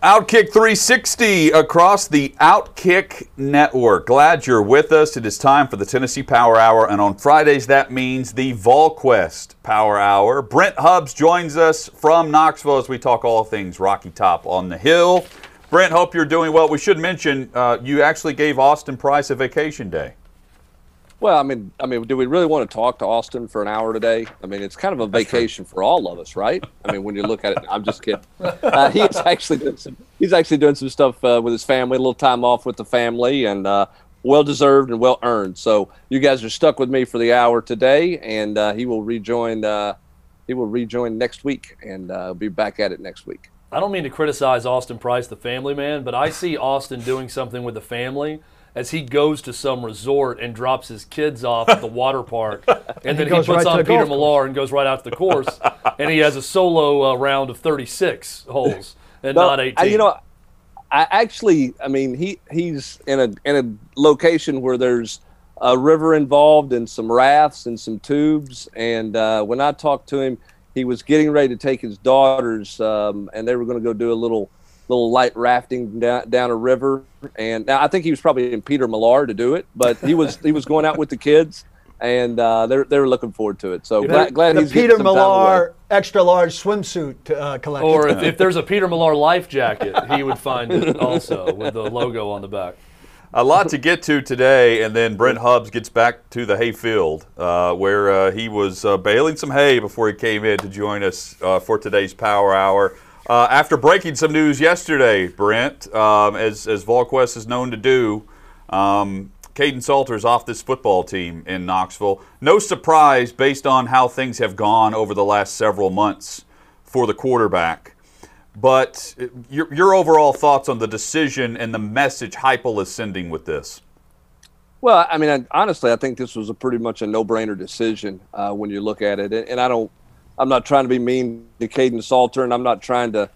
Outkick 360 across the Outkick network. Glad you're with us. It is time for the Tennessee Power Hour, and on Fridays that means the VolQuest Power Hour. Brent Hubbs joins us from Knoxville as we talk all things Rocky Top on the Hill. Brent, hope you're doing well. We should mention uh, you actually gave Austin Price a vacation day. Well, I mean, I mean, do we really want to talk to Austin for an hour today? I mean, it's kind of a vacation for all of us, right? I mean, when you look at it, I'm just kidding. Uh, he's actually doing some. He's actually doing some stuff uh, with his family, a little time off with the family, and uh, well deserved and well earned. So you guys are stuck with me for the hour today, and uh, he will rejoin. Uh, he will rejoin next week, and uh, be back at it next week. I don't mean to criticize Austin Price, the family man, but I see Austin doing something with the family as he goes to some resort and drops his kids off at the water park, and, then he, puts right on Peter golf Millar and goes right out to the course, and he has a solo uh, round of 36 holes and No, not I- 18. you know, I actually, I mean, he he's in a in a location where there's a river involved and some rafts and some tubes. And uh, when I talked to him, he was getting ready to take his daughters, um, and they were going to go do a little little light rafting down, down a river. And now I think he was probably in Peter Millar to do it, but he was he was going out with the kids. And uh, they're they're looking forward to it. So glad, glad the he's getting Peter some time away. Millar extra large swimsuit uh, collection. or if, if there's a Peter Millar life jacket, he would find it also with the logo on the back. A lot to get to today, and then Brent Hubbs gets back to the hayfield uh, where uh, he was uh, baling some hay before he came in to join us uh, for today's Power Hour. Uh, after breaking some news yesterday, Brent, um, as, as VolQuest is known to do, um, Kaidon Salter's off this football team in Knoxville. No surprise based on how things have gone over the last several months for the quarterback. But uh, your, your overall thoughts on the decision and the message Heupel is sending with this? Well, I mean, honestly, I think this was a pretty much a no-brainer decision uh, when you look at it. And, and I don't, I'm not trying to be mean to Kaidon Salter, and I'm not trying to,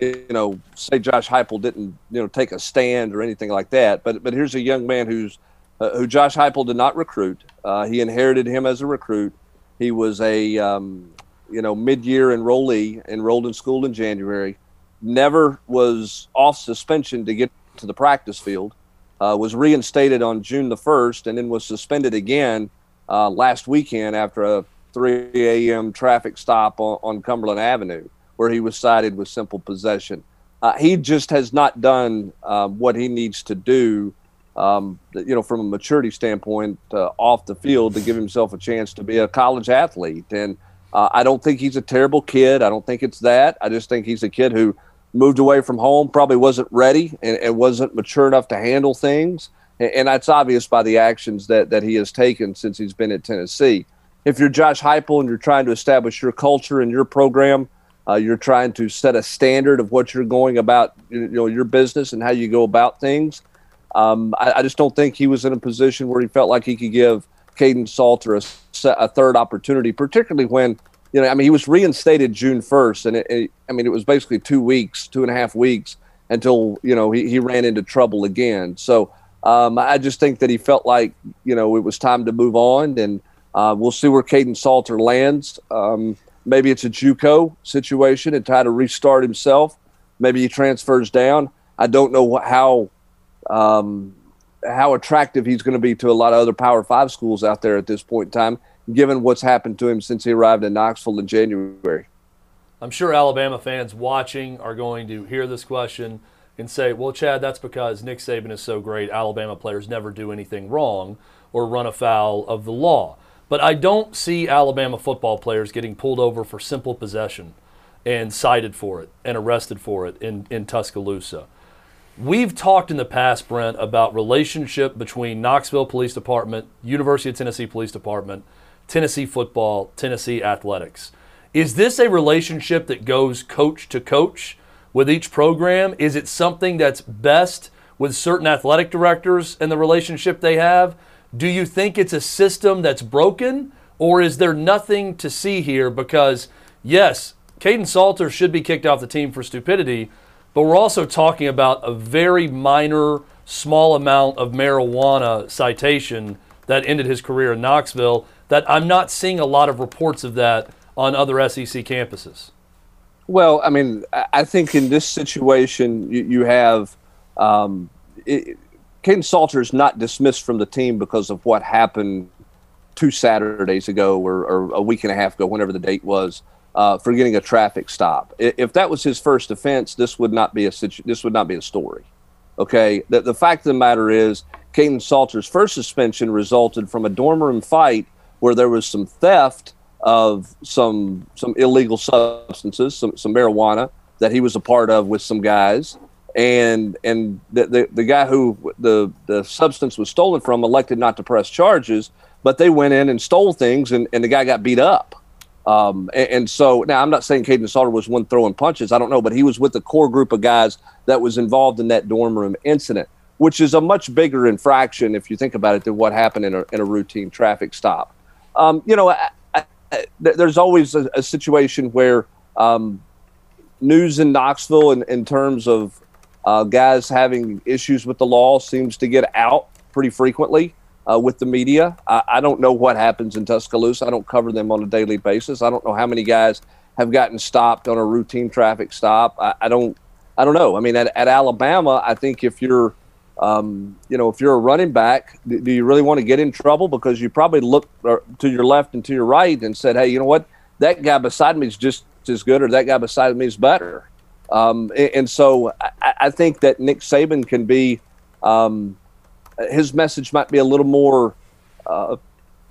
you know, say Josh Heupel didn't, you know, take a stand or anything like that. But but here's a young man who's uh, who Josh Heupel did not recruit. Uh, he inherited him as a recruit. He was a, um, you know, mid-year enrollee, enrolled in school in January. Never was off suspension to get to the practice field uh, was reinstated on June the 1st and then was suspended again uh, last weekend after a 3 a.m. traffic stop on, on Cumberland Avenue, where he was cited with simple possession. Uh, he just has not done um, what he needs to do, um, you know, from a maturity standpoint uh, off the field to give himself a chance to be a college athlete. And uh, I don't think he's a terrible kid. I don't think it's that. I just think he's a kid who moved away from home, probably wasn't ready and, and wasn't mature enough to handle things. And, and that's obvious by the actions that, that he has taken since he's been at Tennessee. If you're Josh Heupel and you're trying to establish your culture and your program, uh, you're trying to set a standard of what you're going about, you know, your business and how you go about things. Um, I, I just don't think he was in a position where he felt like he could give Kaidon Salter a, a third opportunity, particularly when you know, I mean, he was reinstated June 1st, and it, it, I mean, it was basically two weeks, two and a half weeks until, you know, he, he ran into trouble again. So um, I just think that he felt like, you know, it was time to move on, and uh, we'll see where Kaidon Salter lands. Um, maybe it's a JUCO situation and try to restart himself. Maybe he transfers down. I don't know how um, how attractive he's going to be to a lot of other Power Five schools out there at this point in time given what's happened to him since he arrived in Knoxville in January. I'm sure Alabama fans watching are going to hear this question and say, well, Chad, that's because Nick Saban is so great. Alabama players never do anything wrong or run afoul of the law. But I don't see Alabama football players getting pulled over for simple possession and cited for it and arrested for it in, in Tuscaloosa. We've talked in the past, Brent, about relationship between Knoxville Police Department, University of Tennessee Police Department, Tennessee football, Tennessee athletics. Is this a relationship that goes coach to coach with each program? Is it something that's best with certain athletic directors and the relationship they have. Do you think it's a system that's broken, or is there nothing to see here? Because, yes, Kaidon Salter should be kicked off the team for stupidity, but we're also talking about a very minor, small amount of marijuana citation that ended his career in Knoxville. That I'm not seeing a lot of reports of that on other SEC campuses. Well, I mean, I think in this situation, you, you have um, it, Kaidon Salter is not dismissed from the team because of what happened two Saturdays ago or, or a week and a half ago, whenever the date was, uh, for getting a traffic stop. If that was his first offense, this would not be a situ- this would not be a story. Okay, the, the fact of the matter is, Kaidon Salter's first suspension resulted from a dorm room fight where there was some theft of some some illegal substances, some some marijuana that he was a part of with some guys, and and the the, the guy who the the substance was stolen from elected not to press charges, but they went in and stole things, and, and the guy got beat up. Um, and, and, so now I'm not saying Kaidon Salter was one throwing punches. I don't know, but he was with the core group of guys that was involved in that dorm room incident, which is a much bigger infraction if you think about it than what happened in a, in a routine traffic stop. Um, you know, I, there's always a, a situation where um, news in Knoxville, in, in terms of uh, guys having issues with the law, seems to get out pretty frequently uh, with the media. I, I, don't know what happens in Tuscaloosa. I don't cover them on a daily basis. I don't know how many guys have gotten stopped on a routine traffic stop. I, I don't. I don't know. I mean, at, at Alabama, I think if you're um, you know, if you're a running back, do you really want to get in trouble? Because you probably looked uh, to your left and to your right and said, hey, you know what? That guy beside me is just as good, or that guy beside me is better. Um, and, so I, I, think that Nick Saban can be, um, his message might be a little more uh,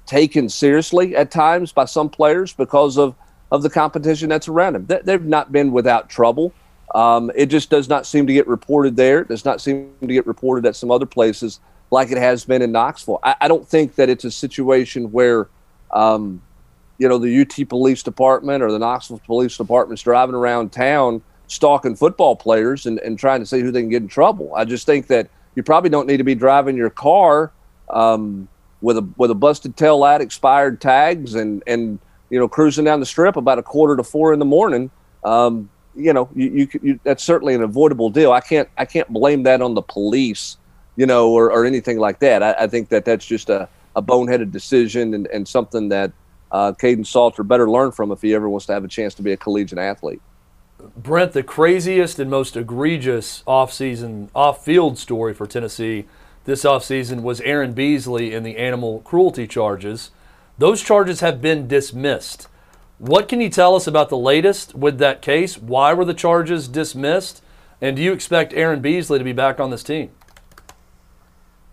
taken seriously at times by some players because of, of the competition that's around him. They've not been without trouble. Um, it just does not seem to get reported there. It does not seem to get reported at some other places like it has been in Knoxville. I, I don't think that it's a situation where, um, you know, the UT Police Department or the Knoxville Police Department's driving around town stalking football players and, and trying to see who they can get in trouble. I just think that you probably don't need to be driving your car um, with a with a busted tail light, expired tags, and and you know cruising down the strip about a quarter to four in the morning. Um, you know, you, you, you, that's certainly an avoidable deal. I can't I can't blame that on the police, you know, or, or anything like that. I, I think that that's just a, a boneheaded decision and, and something that uh, Kaidon Salter better learn from if he ever wants to have a chance to be a collegiate athlete. Brent, the craziest and most egregious off-season, off-field story for Tennessee this offseason was Aaron Beasley and the animal cruelty charges. Those charges have been dismissed. What can you tell us about the latest with that case? Why were the charges dismissed? And do you expect Aaron Beasley to be back on this team?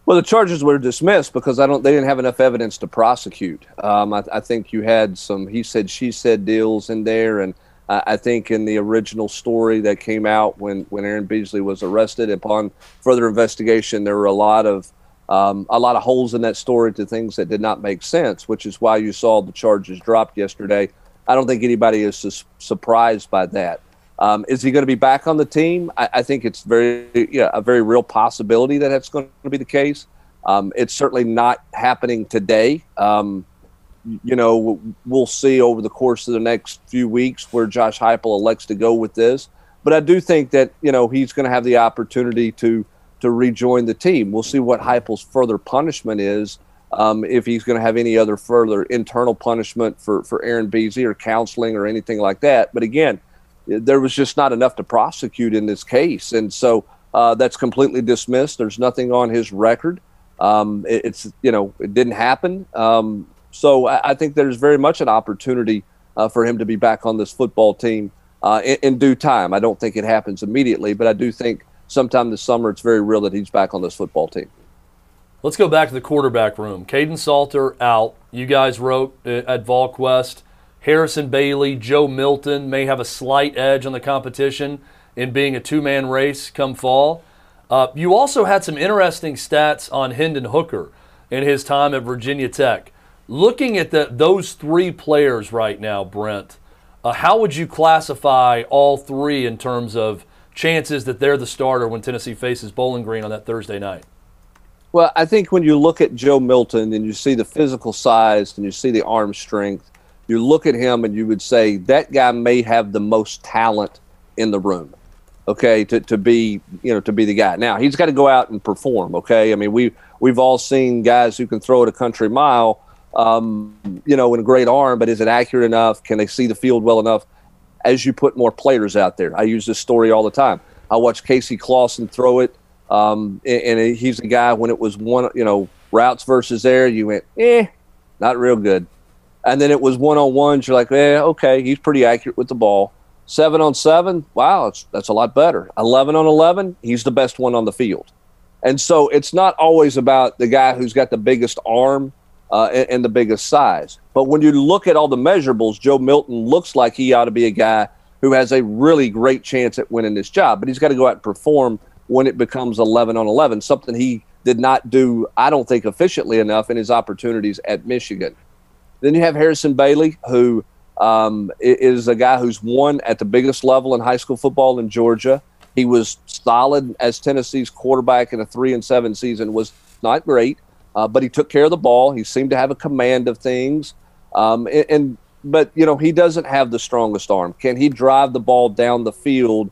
Well, the charges were dismissed because I don't. They didn't have enough evidence to prosecute. Um, I, I, think you had some he said she said deals in there, and I, I think in the original story that came out when when Aaron Beasley was arrested, upon further investigation, there were a lot of um, a lot of holes in that story to things that did not make sense, which is why you saw the charges dropped yesterday I don't think anybody is su- surprised by that. Um, is he going to be back on the team? I, I, think it's very, yeah, a very real possibility that that's going to be the case. Um, it's certainly not happening today. Um, you know, we'll see over the course of the next few weeks where Josh Heupel elects to go with this. But I do think that you know he's going to have the opportunity to to rejoin the team. We'll see what Heupel's further punishment is um, if he's going to have any other further internal punishment for, for Aaron Beasley or counseling or anything like that. But again, there was just not enough to prosecute in this case. And so uh, that's completely dismissed. There's nothing on his record. Um, it, it's, you know, it didn't happen. Um, so I, I, think there's very much an opportunity uh, for him to be back on this football team uh, in, in due time. I don't think it happens immediately, but I do think sometime this summer it's very real that he's back on this football team. Let's go back to the quarterback room. Kaidon Salter out. You guys wrote at VolQuest. Harrison Bailey, Joe Milton may have a slight edge on the competition in being a two man race come fall. Uh, you also had some interesting stats on Hendon Hooker in his time at Virginia Tech. Looking at the, those three players right now, Brent, uh, how would you classify all three in terms of chances that they're the starter when Tennessee faces Bowling Green on that Thursday night? Well, I think when you look at Joe Milton and you see the physical size and you see the arm strength, you look at him and you would say that guy may have the most talent in the room. Okay, to, to be you know to be the guy. Now he's got to go out and perform. Okay, I mean we we've all seen guys who can throw it a country mile, um, you know, in a great arm, but is it accurate enough? Can they see the field well enough? As you put more players out there, I use this story all the time. I watched Casey Clausen throw it um, and, and, he's a guy when it was one, you know, routes versus air, you went, eh, not real good. And then it was one on ones, you're like, eh, okay, he's pretty accurate with the ball. Seven on seven, wow, that's a lot better. 11 on 11, he's the best one on the field. And so it's not always about the guy who's got the biggest arm uh, and, and the biggest size. But when you look at all the measurables, Joe Milton looks like he ought to be a guy who has a really great chance at winning this job. But he's got to go out and perform when it becomes 11 on 11, something he did not do, I don't think, efficiently enough in his opportunities at Michigan. Then you have Harrison Bailey, who um, is a guy who's won at the biggest level in high school football in Georgia. He was solid as Tennessee's quarterback in a three and seven season. Was not great, uh, but he took care of the ball. He seemed to have a command of things. Um, and, and but you know he doesn't have the strongest arm. Can he drive the ball down the field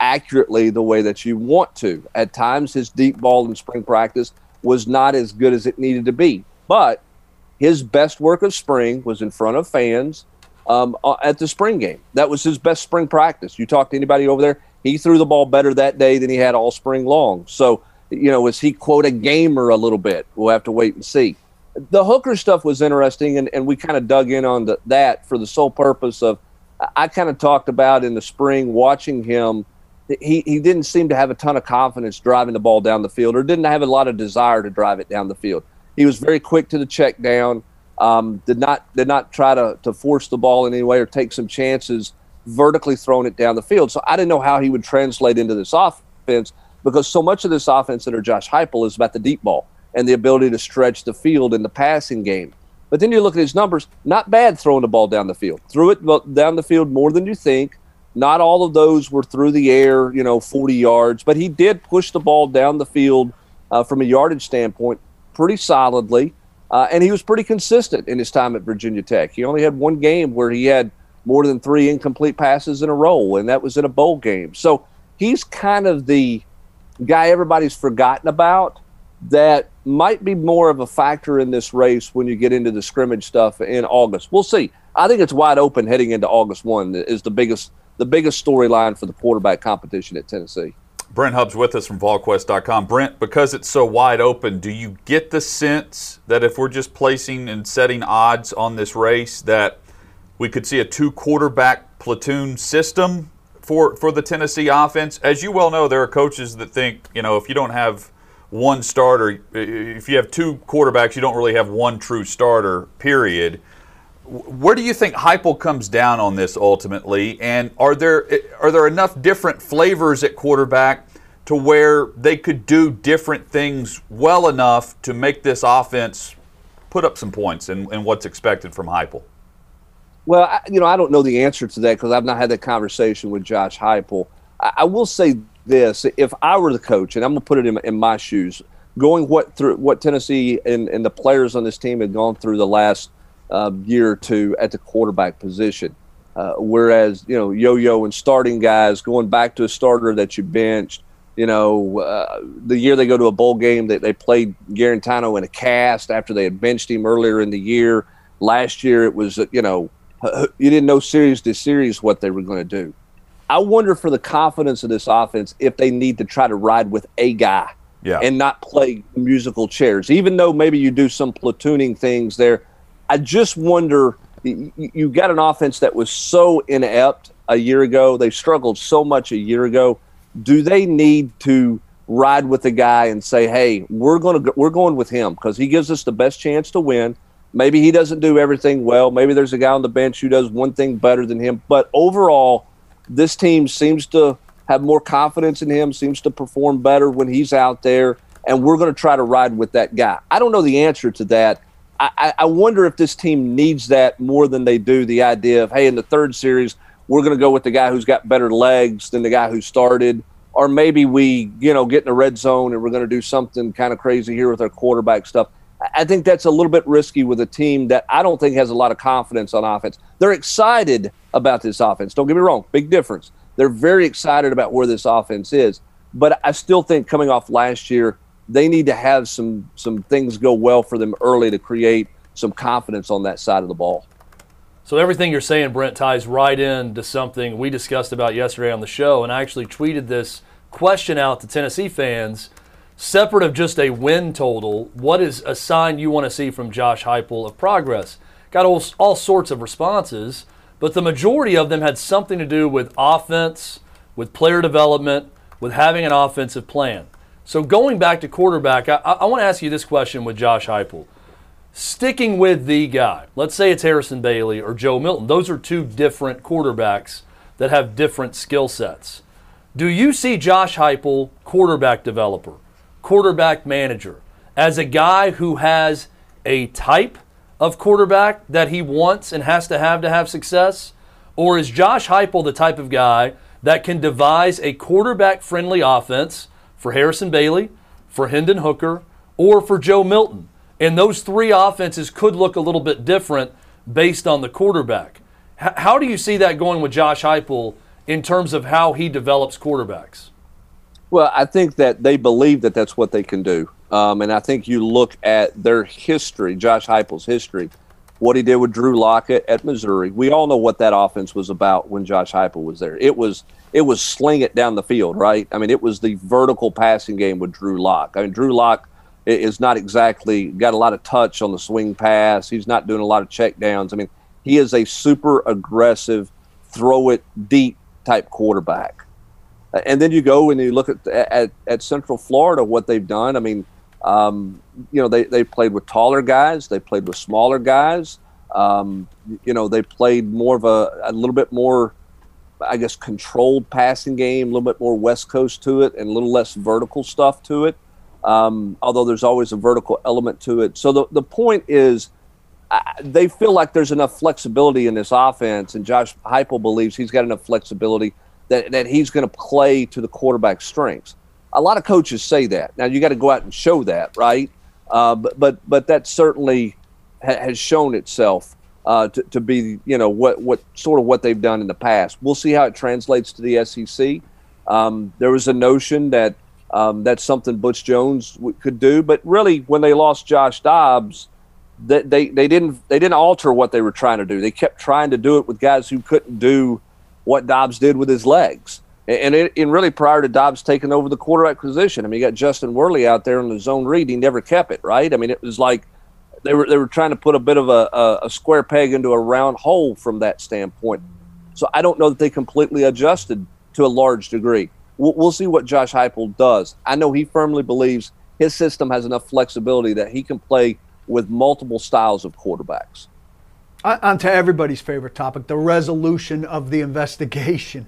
accurately the way that you want to. At times, his deep ball in spring practice was not as good as it needed to be. But his best work of spring was in front of fans um, uh, at the spring game. That was his best spring practice. You talk to anybody over there, he threw the ball better that day than he had all spring long. So, you know, is he, quote, a gamer a little bit? We'll have to wait and see. The hooker stuff was interesting, and, and we kind of dug in on the, that for the sole purpose of I kind of talked about in the spring watching him – he, he didn't seem to have a ton of confidence driving the ball down the field or didn't have a lot of desire to drive it down the field. He was very quick to the check down, um, did not did not try to, to force the ball in any way or take some chances vertically throwing it down the field. So I didn't know how he would translate into this offense because so much of this offense under Josh Heupel is about the deep ball and the ability to stretch the field in the passing game. But then you look at his numbers, not bad throwing the ball down the field. Threw it down the field more than you think. Not all of those were through the air, you know, 40 yards, but he did push the ball down the field uh, from a yardage standpoint pretty solidly. Uh, and he was pretty consistent in his time at Virginia Tech. He only had one game where he had more than three incomplete passes in a row, and that was in a bowl game. So he's kind of the guy everybody's forgotten about that might be more of a factor in this race when you get into the scrimmage stuff in August. We'll see. I think it's wide open heading into August 1 is the biggest the biggest storyline for the quarterback competition at Tennessee. Brent Hubbs with us from VolQuest.com. Brent, because it's so wide open, do you get the sense that if we're just placing and setting odds on this race, that we could see a two quarterback platoon system for, for the Tennessee offense? As you well know, there are coaches that think, you know, if you don't have one starter, if you have two quarterbacks, you don't really have one true starter, period. Where do you think Heupel comes down on this ultimately? And are there are there enough different flavors at quarterback to where they could do different things well enough to make this offense put up some points and, what's expected from Heupel? Well, I, you know, I don't know the answer to that because I've not had that conversation with Josh Heupel. I, I, will say this: if I were the coach, and I'm going to put it in, in my shoes, going what through what Tennessee and, and the players on this team had gone through the last uh, year or two at the quarterback position. Uh, whereas, you know, yo yo and starting guys going back to a starter that you benched, you know, uh, the year they go to a bowl game, they, they played Guarantano in a cast after they had benched him earlier in the year. Last year, it was, you know, Uh, you didn't know series to series what they were going to do. I wonder for the confidence of this offense if they need to try to ride with a guy yeah. and not play musical chairs, even though maybe you do some platooning things there I just wonder. You got an offense that was so inept a year ago. They struggled so much a year ago. Do they need to ride with the guy and say, "Hey, we're going to we're going with him because he gives us the best chance to win." Maybe he doesn't do everything well. Maybe there's a guy on the bench who does one thing better than him. But overall, this team seems to have more confidence in him. Seems to perform better when he's out there, and we're going to try to ride with that guy. I don't know the answer to that I, I wonder if this team needs that more than they do the idea of, hey, in the third series, we're going to go with the guy who's got better legs than the guy who started. Or maybe we, you know, get in the red zone and we're going to do something kind of crazy here with our quarterback stuff. I think that's a little bit risky with a team that I don't think has a lot of confidence on offense. They're excited about this offense. Don't get me wrong, big difference. They're very excited about where this offense is. But I still think coming off last year, they need to have some some things go well for them early to create some confidence on that side of the ball. So everything you're saying, Brent, ties right into something we discussed about yesterday on the show, and I actually tweeted this question out to Tennessee fans separate of just a win total, what is a sign you want to see from Josh Heupel of progress? Got all, all sorts of responses, but the majority of them had something to do with offense, with player development, with having an offensive plan. So going back to quarterback, I, I want to ask you this question with Josh Heupel. Sticking with the guy, let's say it's Harrison Bailey or Joe Milton. Those are two different quarterbacks that have different skill sets. Do you see Josh Heupel, quarterback developer, quarterback manager, as a guy who has a type of quarterback that he wants and has to have to have success? Or is Josh Heupel the type of guy that can devise a quarterback friendly offense for Harrison Bailey, for Hendon Hooker, or for Joe Milton? And those three offenses could look a little bit different based on the quarterback. How do you see that going with Josh Heupel in terms of how he develops quarterbacks? Well, I think that they believe that that's what they can do. Um, and I think you look at their history, Josh Heupel's history, what he did with Drew Lockett at Missouri. We all know what that offense was about when Josh Heupel was there. It was it was sling it down the field, right? I mean, it was the vertical passing game with Drew Lock. I mean, Drew Lock is not exactly got a lot of touch on the swing pass. He's not doing a lot of check downs. I mean, he is a super aggressive, throw it deep type quarterback. And then you go and you look at, at, at Central Florida, what they've done. I mean, um, you know, they, they played with taller guys, they played with smaller guys. Um, you know, they played more of a, a little bit more, I guess, controlled passing game, a little bit more West Coast to it, and a little less vertical stuff to it. Um, although there's always a vertical element to it. So the, the point is, they feel like there's enough flexibility in this offense, and Josh Heupel believes he's got enough flexibility that, that he's going to play to the quarterback's strengths. A lot of coaches say that. Now you got to go out and show that, right? Uh, but but but that certainly ha- has shown itself uh, to, to be you know what what sort of what they've done in the past. We'll see how it translates to the SEC. Um, there was a notion that um, that's something Butch Jones w- could do, but really when they lost Josh Dobbs, they, they they didn't they didn't alter what they were trying to do. They kept trying to do it with guys who couldn't do what Dobbs did with his legs. And, it, and really prior to Dobbs taking over the quarterback position, I mean, you got Justin Worley out there in the zone read. He never kept it, right? I mean, it was like they were they were trying to put a bit of a, a, a square peg into a round hole from that standpoint. So I don't know that they completely adjusted to a large degree. We'll, we'll see what Josh Heupel does. I know he firmly believes his system has enough flexibility that he can play with multiple styles of quarterbacks. On to everybody's favorite topic the resolution of the investigation.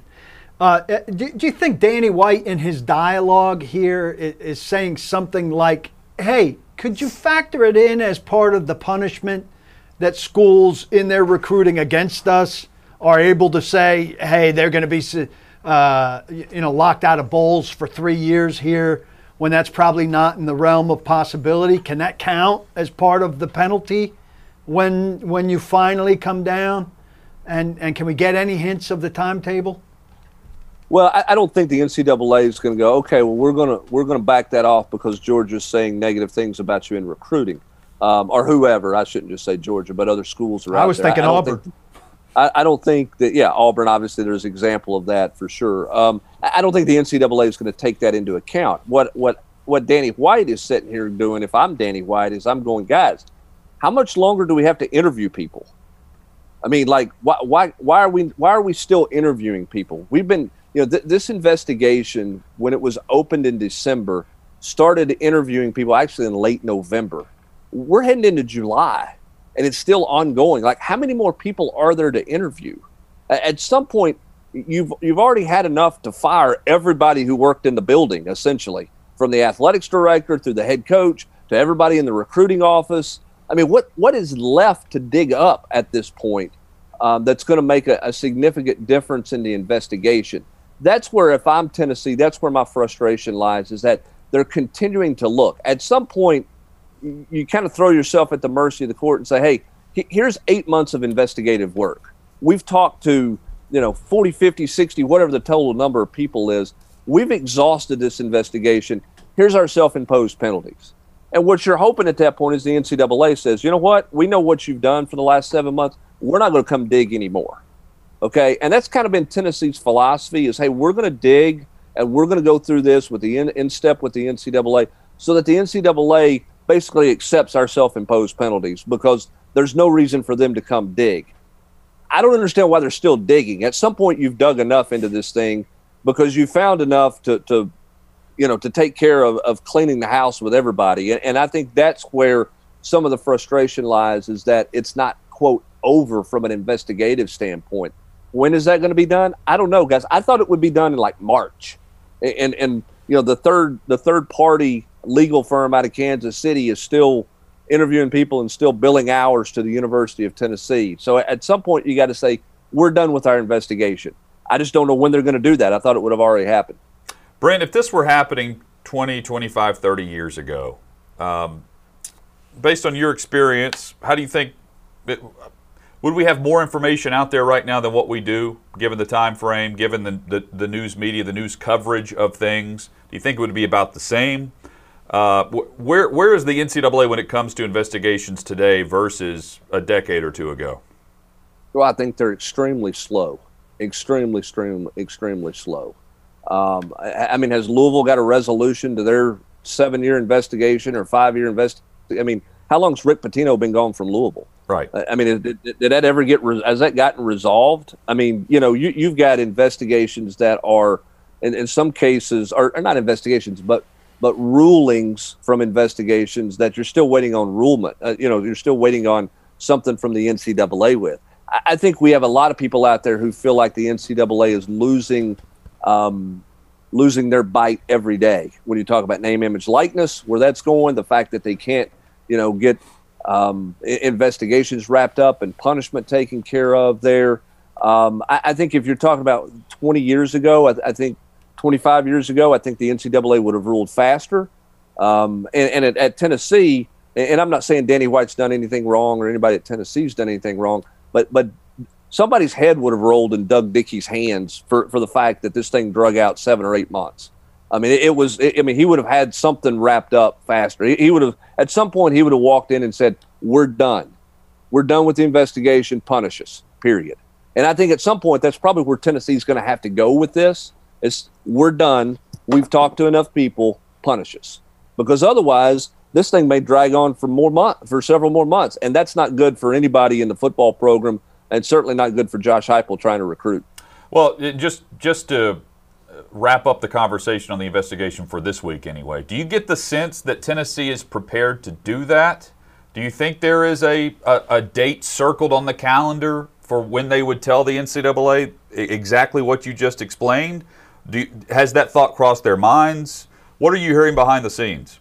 Uh, eh, do, do, you think Danny White in his dialogue here is, is saying something like, hey, could you factor it in as part of the punishment that schools in their recruiting against us are able to say, hey, they're going to be uh, you know, locked out of bowls for three years here when that's probably not in the realm of possibility? Can that count as part of the penalty when when you finally come down? And and can we get any hints of the timetable? Well, I, I don't think the NCAA is going to go. Okay, well we're gonna we're gonna back that off because Georgia's saying negative things about you in recruiting, um, or whoever. I shouldn't just say Georgia, but other schools are. I was there. thinking I, I Auburn. Think, I, don't think that. Yeah, Auburn. Obviously, there's an example of that for sure. Um, I, I don't think the NCAA is going to take that into account. What what what Danny White is sitting here doing, if I'm Danny White, is I'm going, guys, how much longer do we have to interview people? I mean, like, why why why are we why are we still interviewing people? We've been, you know, th- this investigation when it was opened in December started interviewing people actually in late November. We're heading into July and it's still ongoing. Like, how many more people are there to interview? At some point, you've you've already had enough to fire everybody who worked in the building, essentially, from the athletics director through the head coach to everybody in the recruiting office. I mean, what what is left to dig up at this point? um, that's going to make a, a significant difference in the investigation. That's where, if I'm Tennessee, that's where my frustration lies. Is that they're continuing to look. At some point, you, kind of throw yourself at the mercy of the court and say, "Hey, here's eight months of investigative work. We've talked to you know 40 50 60 whatever the total number of people is we've exhausted this investigation here's our self-imposed penalties and what you're hoping at that point is the ncaa says you know what? We know what you've done for the last seven months. We're not going to come dig anymore. Okay? And that's kind of been tennessee's philosophy is hey we're going to dig and we're going to go through this with the in, in step with the ncaa so that the ncaa basically accepts our self-imposed penalties because there's no reason for them to come dig. I don't understand why they're still digging. At some point, you've dug enough into this thing because you found enough to, to you know, to take care of, of cleaning the house with everybody. And, and I think that's where some of the frustration lies is that it's not, quote, over from an investigative standpoint. When is that going to be done? I don't know, guys. I thought it would be done in like March. And, and, you know, the third, the third party legal firm out of Kansas City is still interviewing people and still billing hours to the University of Tennessee. So at some point, you got to say, we're done with our investigation. I just don't know when they're going to do that. I thought it would have already happened. Brent, if this were happening 20, 25, 30 years ago, um, based on your experience, how do you think it, would we have more information out there right now than what we do, given the time frame, given the, the, the news media, the news coverage of things? Do you think it would be about the same? Uh, where where is the NCAA when it comes to investigations today versus a decade or two ago? Well, I think they're extremely slow, extremely, extremely, extremely slow. Um, I, I, mean, has Louisville got a resolution to their seven-year investigation or five-year invest? I mean, how long's Rick Pitino been gone from Louisville? Right. I mean, did, did that ever get? Has that gotten resolved? I mean, you know, you, you've got investigations that are, in, in some cases, are, are not investigations, but but rulings from investigations that you're still waiting on rulement. Uh, you know, you're still waiting on something from the NCAA with. I, I, think we have a lot of people out there who feel like the NCAA is losing. Um, losing their bite every day when you talk about name image likeness where that's going the fact that they can't you know get um, investigations wrapped up and punishment taken care of there um, I, I, think if you're talking about 20 years ago I, I think 25 years ago, I think the NCAA would have ruled faster. Um, and, and at, at, Tennessee, and I'm not saying Danny White's done anything wrong or anybody at Tennessee's done anything wrong, but but somebody's head would have rolled in Doug Dickey's hands for, for the fact that this thing drug out seven or eight months. I mean, it, it was. It, I mean, he would have had something wrapped up faster. He, he would have at some point he would have walked in and said, "We're done. We're done with the investigation. Punish us." Period. And I think at some point that's probably where Tennessee's going to have to go with this it's we're done. We've talked to enough people. Punish us, because otherwise this thing may drag on for more month for several more months, and that's not good for anybody in the football program, and certainly not good for Josh Heupel trying to recruit. Well, uh, just just to uh, wrap up the conversation on the investigation for this week, anyway, do you get the sense that Tennessee is prepared to do that? Do you think there is a, a, a date circled on the calendar for when they would tell the NCAA exactly what you just explained? You, has that thought crossed their minds? What are you hearing behind the scenes?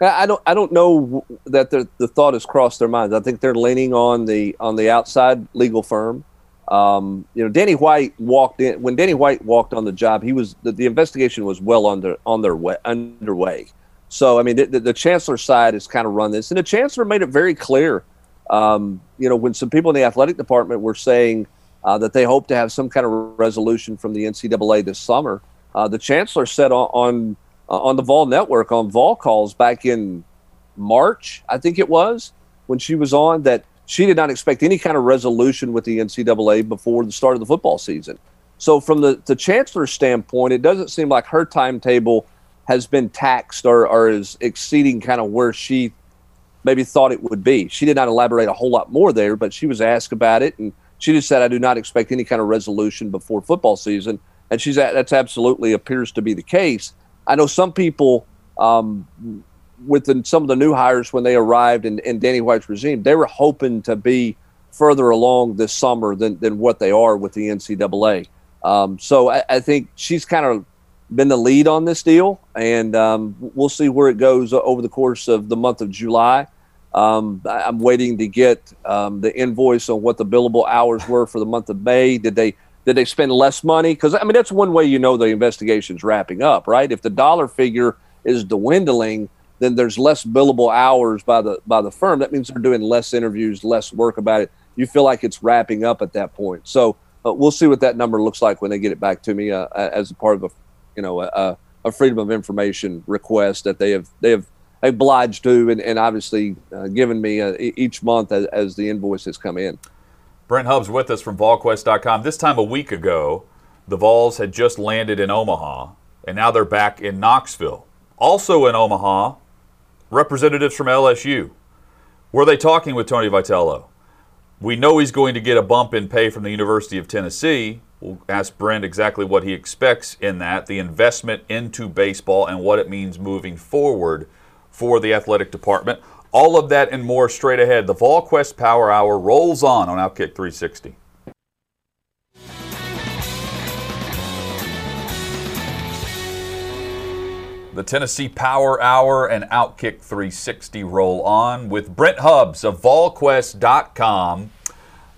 I don't. I don't know that the, the thought has crossed their minds. I think they're leaning on the on the outside legal firm. Um, you know, Danny White walked in when Danny White walked on the job. He was the, the investigation was well under on their way underway. So I mean, the, the, the chancellor side has kind of run this, and the chancellor made it very clear. Um, you know, when some people in the athletic department were saying uh, that they hope to have some kind of resolution from the NCAA this summer. Uh, the chancellor said on on, uh, on the Vol Network on Vol calls back in March, I think it was, when she was on that she did not expect any kind of resolution with the NCAA before the start of the football season. So, from the, the chancellor's standpoint, it doesn't seem like her timetable has been taxed or, or is exceeding kind of where she maybe thought it would be. She did not elaborate a whole lot more there, but she was asked about it, and she just said, I do not expect any kind of resolution before football season. And she's that's absolutely appears to be the case. I know some people um, within some of the new hires when they arrived in, in Danny White's regime, they were hoping to be further along this summer than, than what they are with the NCAA. Um, so I, I, think she's kind of been the lead on this deal, and um, we'll see where it goes over the course of the month of July. Um, I'm waiting to get um, the invoice on what the billable hours were for the month of May. Did they did they spend less money? Because I mean, that's one way you know the investigation's wrapping up, right? If the dollar figure is dwindling, then there's less billable hours by the by the firm. That means they're doing less interviews, less work about it. You feel like it's wrapping up at that point. So uh, we'll see what that number looks like when they get it back to me uh, as a part of a, you know, a, a, freedom of information request that they have they have obliged to and, and obviously uh, given me uh, each month as, as the invoices come in. Brent Hubbs with us from VolQuest.com. This time a week ago, the Vols had just landed in Omaha, and now they're back in Knoxville. Also in Omaha, representatives from LSU. Were they talking with Tony Vitello? We know he's going to get a bump in pay from the University of Tennessee. We'll ask Brent exactly what he expects in that, the investment into baseball, and what it means moving forward for the athletic department. All of that and more straight ahead. The VolQuest Power Hour rolls on on Outkick 360. The Tennessee Power Hour and Outkick 360 roll on with Brent Hubbs of VolQuest.com.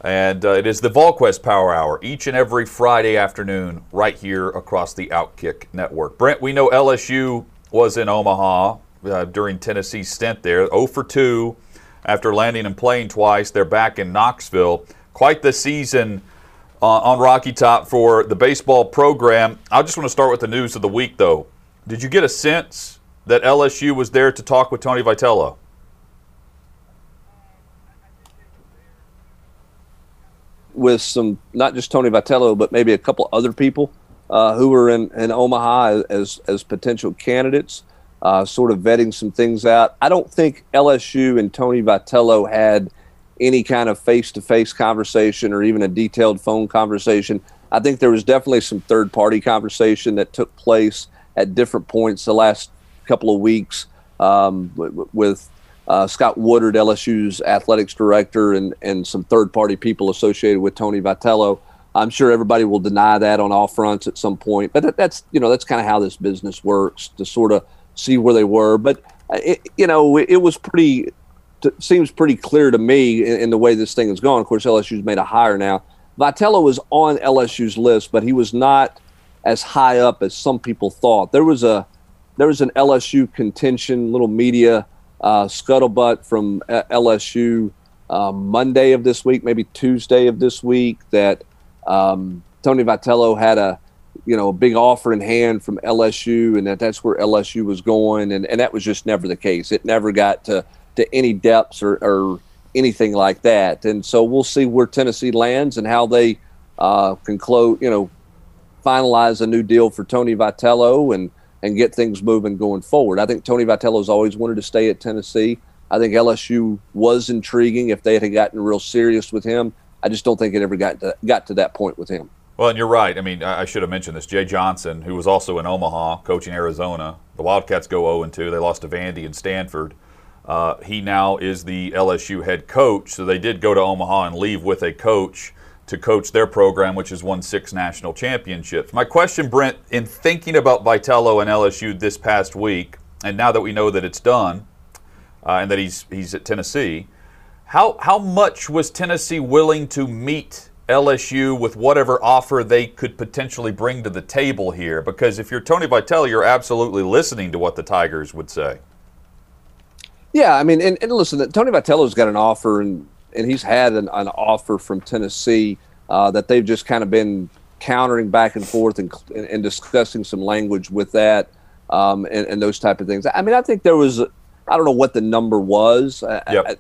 And uh, it is the VolQuest Power Hour each and every Friday afternoon right here across the Outkick network. Brent, we know LSU was in Omaha uh, during Tennessee's stint there, 0 for 2 after landing and playing twice. They're back in Knoxville. Quite the season uh, on Rocky Top for the baseball program. I just want to start with the news of the week, though. Did you get a sense that LSU was there to talk with Tony Vitello? With some, not just Tony Vitello, but maybe a couple other people uh, who were in, in Omaha as, as potential candidates, uh, sort of vetting some things out. I don't think LSU and Tony Vitello had any kind of face to face conversation or even a detailed phone conversation. I think there was definitely some third party conversation that took place at different points the last couple of weeks um, with uh, Scott Woodward, LSU's athletics director, and, and some third party people associated with Tony Vitello. I'm sure everybody will deny that on all fronts at some point, but that, that's you know that's kind of how this business works to sort of see where they were. But uh, it, you know it, was pretty seems pretty clear to me in, in, the way this thing is going. Of course, LSU's made a hire now. Vitello was on LSU's list, but he was not as high up as some people thought. There was a there was an LSU contention, little media uh, scuttlebutt from uh, LSU uh, Monday of this week, maybe Tuesday of this week, that um, Tony Vitello had a you know a big offer in hand from LSU, and that that's where LSU was going, and, and that was just never the case. It never got to to any depths or, or anything like that, and so we'll see where Tennessee lands and how they uh, can close, You know finalize a new deal for Tony Vitello and and get things moving going forward. I think Tony Vitello's always wanted to stay at Tennessee. I think LSU was intriguing if they had gotten real serious with him. I just don't think it ever got to, got to that point with him. Well, and you're right. I mean, I should have mentioned this. Jay Johnson, who was also in Omaha coaching Arizona, the Wildcats go 0 2. They lost to Vandy and Stanford. Uh, he now is the LSU head coach. So they did go to Omaha and leave with a coach to coach their program, which has won six national championships. My question, Brent, in thinking about Vitello and LSU this past week, and now that we know that it's done, uh, and that he's he's at Tennessee, how how much was Tennessee willing to meet LSU with whatever offer they could potentially bring to the table here? Because if you're Tony Vitello, you're absolutely listening to what the Tigers would say. Yeah, I mean, and, and listen, Tony Vitello's got an offer, and and he's had an, an offer from Tennessee uh, that they've just kind of been countering back and forth and, and discussing some language with that um, and, and, those type of things. I mean, I think there was, I don't know what the number was. Yep. I,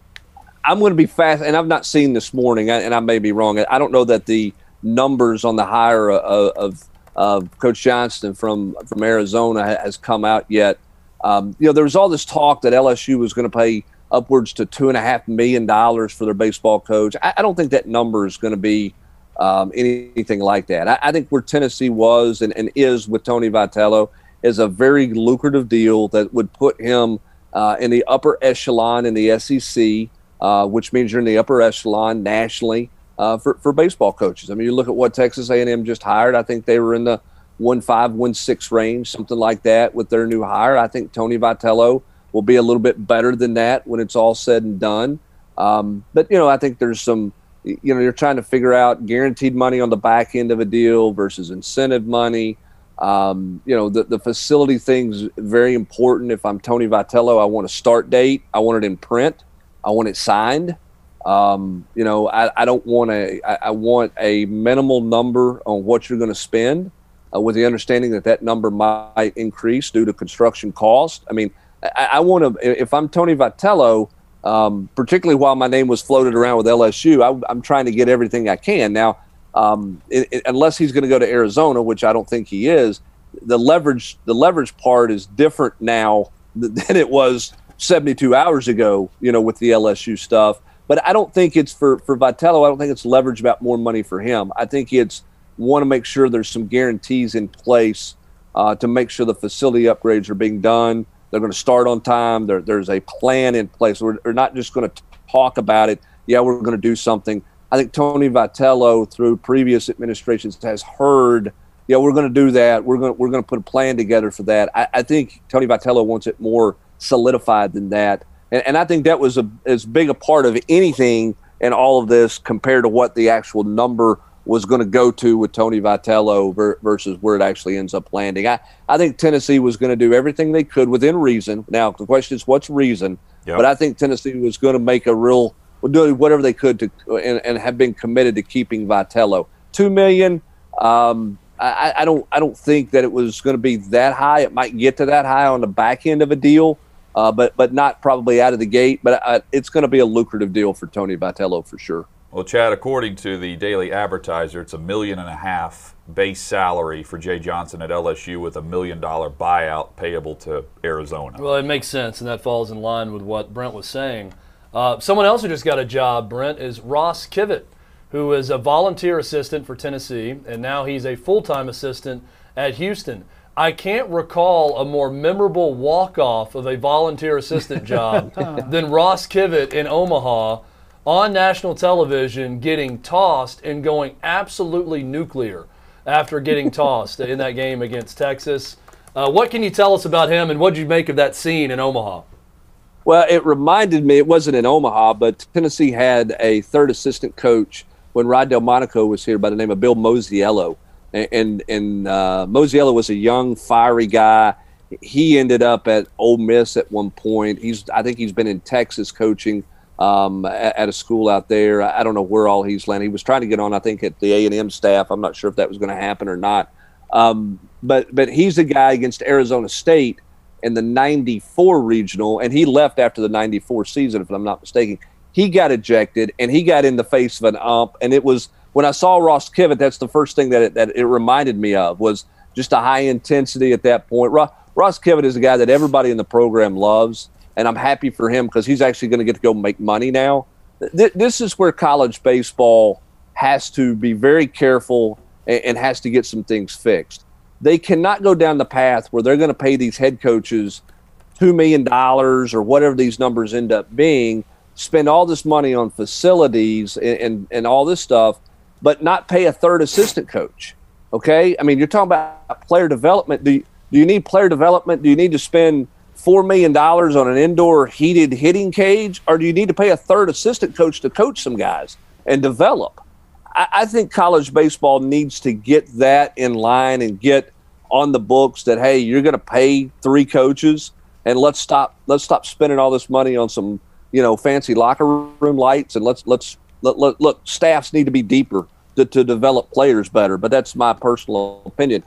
am going to be fast, and I've not seen this morning, and I may be wrong. I don't know that the numbers on the hire of, of, of Coach Johnston from from Arizona has come out yet. Um, you know, there was all this talk that LSU was going to pay upwards to two and a half million dollars for their baseball coach. I, I, don't think that number is going to be um, anything like that. I, I, think where Tennessee was and, and, is with Tony Vitello is a very lucrative deal that would put him uh, in the upper echelon in the SEC, uh, which means you're in the upper echelon nationally uh, for, for baseball coaches. I mean, you look at what Texas A&M just hired. I think they were in the one five, one six range, something like that, with their new hire. I think Tony Vitello will be a little bit better than that when it's all said and done. Um, but you know, I think there's some. You know, you're trying to figure out guaranteed money on the back end of a deal versus incentive money. Um, you know, the, the facility thing's very important. If I'm Tony Vitello, I want a start date. I want it in print. I want it signed. Um, you know, I, I don't want a, I, I want a minimal number on what you're going to spend uh, with the understanding that that number might increase due to construction cost. I mean, I, I want to, if I'm Tony Vitello, um, particularly while my name was floated around with LSU, I, am trying to get everything I can. Now, um, it, it, unless he's going to go to Arizona, which I don't think he is, the leverage the leverage part is different now than it was 72 hours ago. You know, with the LSU stuff. But I don't think it's for for Vitello. I don't think it's leverage about more money for him. I think it's want to make sure there's some guarantees in place uh, to make sure the facility upgrades are being done. They're going to start on time. There, there's a plan in place. We're, we're not just going to talk about it. Yeah, we're going to do something. I think Tony Vitello, through previous administrations, has heard. Yeah, we're going to do that. We're going to, we're going to put a plan together for that. I, I think Tony Vitello wants it more solidified than that, and, and I think that was a, as big a part of anything in all of this compared to what the actual number was going to go to with Tony Vitello ver- versus where it actually ends up landing. I, I think Tennessee was going to do everything they could within reason. Now, the question is, what's reason? Yep. But I think Tennessee was going to make a real, do whatever they could to, and, and have been committed to keeping Vitello. Two million. Um, I, I don't, I don't think that it was going to be that high. It might get to that high on the back end of a deal, uh, but, but not probably out of the gate. But uh, it's going to be a lucrative deal for Tony Vitello for sure. Well, Chad, according to the Daily Advertiser, it's a million and a half base salary for Jay Johnson at LSU with a million dollar buyout payable to Arizona. Well, it makes sense, and that falls in line with what Brent was saying. Uh, someone else who just got a job, Brent, is Ross Kivett, who is a volunteer assistant for Tennessee, and now he's a full time assistant at Houston. I can't recall a more memorable walk off of a volunteer assistant job than Ross Kivett in Omaha on national television getting tossed and going absolutely nuclear after getting tossed in that game against Texas. Uh, what can you tell us about him and what did you make of that scene in Omaha? Well, it reminded me, it wasn't in Omaha, but Tennessee had a third assistant coach when Rod Delmonico was here by the name of Bill Mosiello. And, and uh, was a young, fiery guy. He ended up at Ole Miss at one point. He's, I think he's been in Texas coaching um, at, at, a school out there. I don't know where all he's landed. He was trying to get on, I think, at the A and M staff. I'm not sure if that was going to happen or not. Um, but but he's a guy against Arizona State in the '94 regional, and he left after the '94 season, if I'm not mistaken. He got ejected, and he got in the face of an ump, and it was when I saw Ross Kivett. That's the first thing that it, that it reminded me of was just a high intensity at that point. Ross, Ross Kivett is a guy that everybody in the program loves and I'm happy for him because he's actually going to get to go make money now. Th- this is where college baseball has to be very careful and, and has to get some things fixed. They cannot go down the path where they're going to pay these head coaches two million dollars or whatever these numbers end up being, spend all this money on facilities and, and, and all this stuff, but not pay a third assistant coach. Okay, I mean you're talking about player development. Do you, do you need player development? Do you need to spend four million dollars on an indoor heated hitting cage, or do you need to pay a third assistant coach to coach some guys and develop? I, I think college baseball needs to get that in line and get on the books that hey, you're going to pay three coaches, and let's stop let's stop spending all this money on some you know fancy locker room lights, and let's let's let, let, look staffs need to be deeper to, to develop players better. But that's my personal opinion.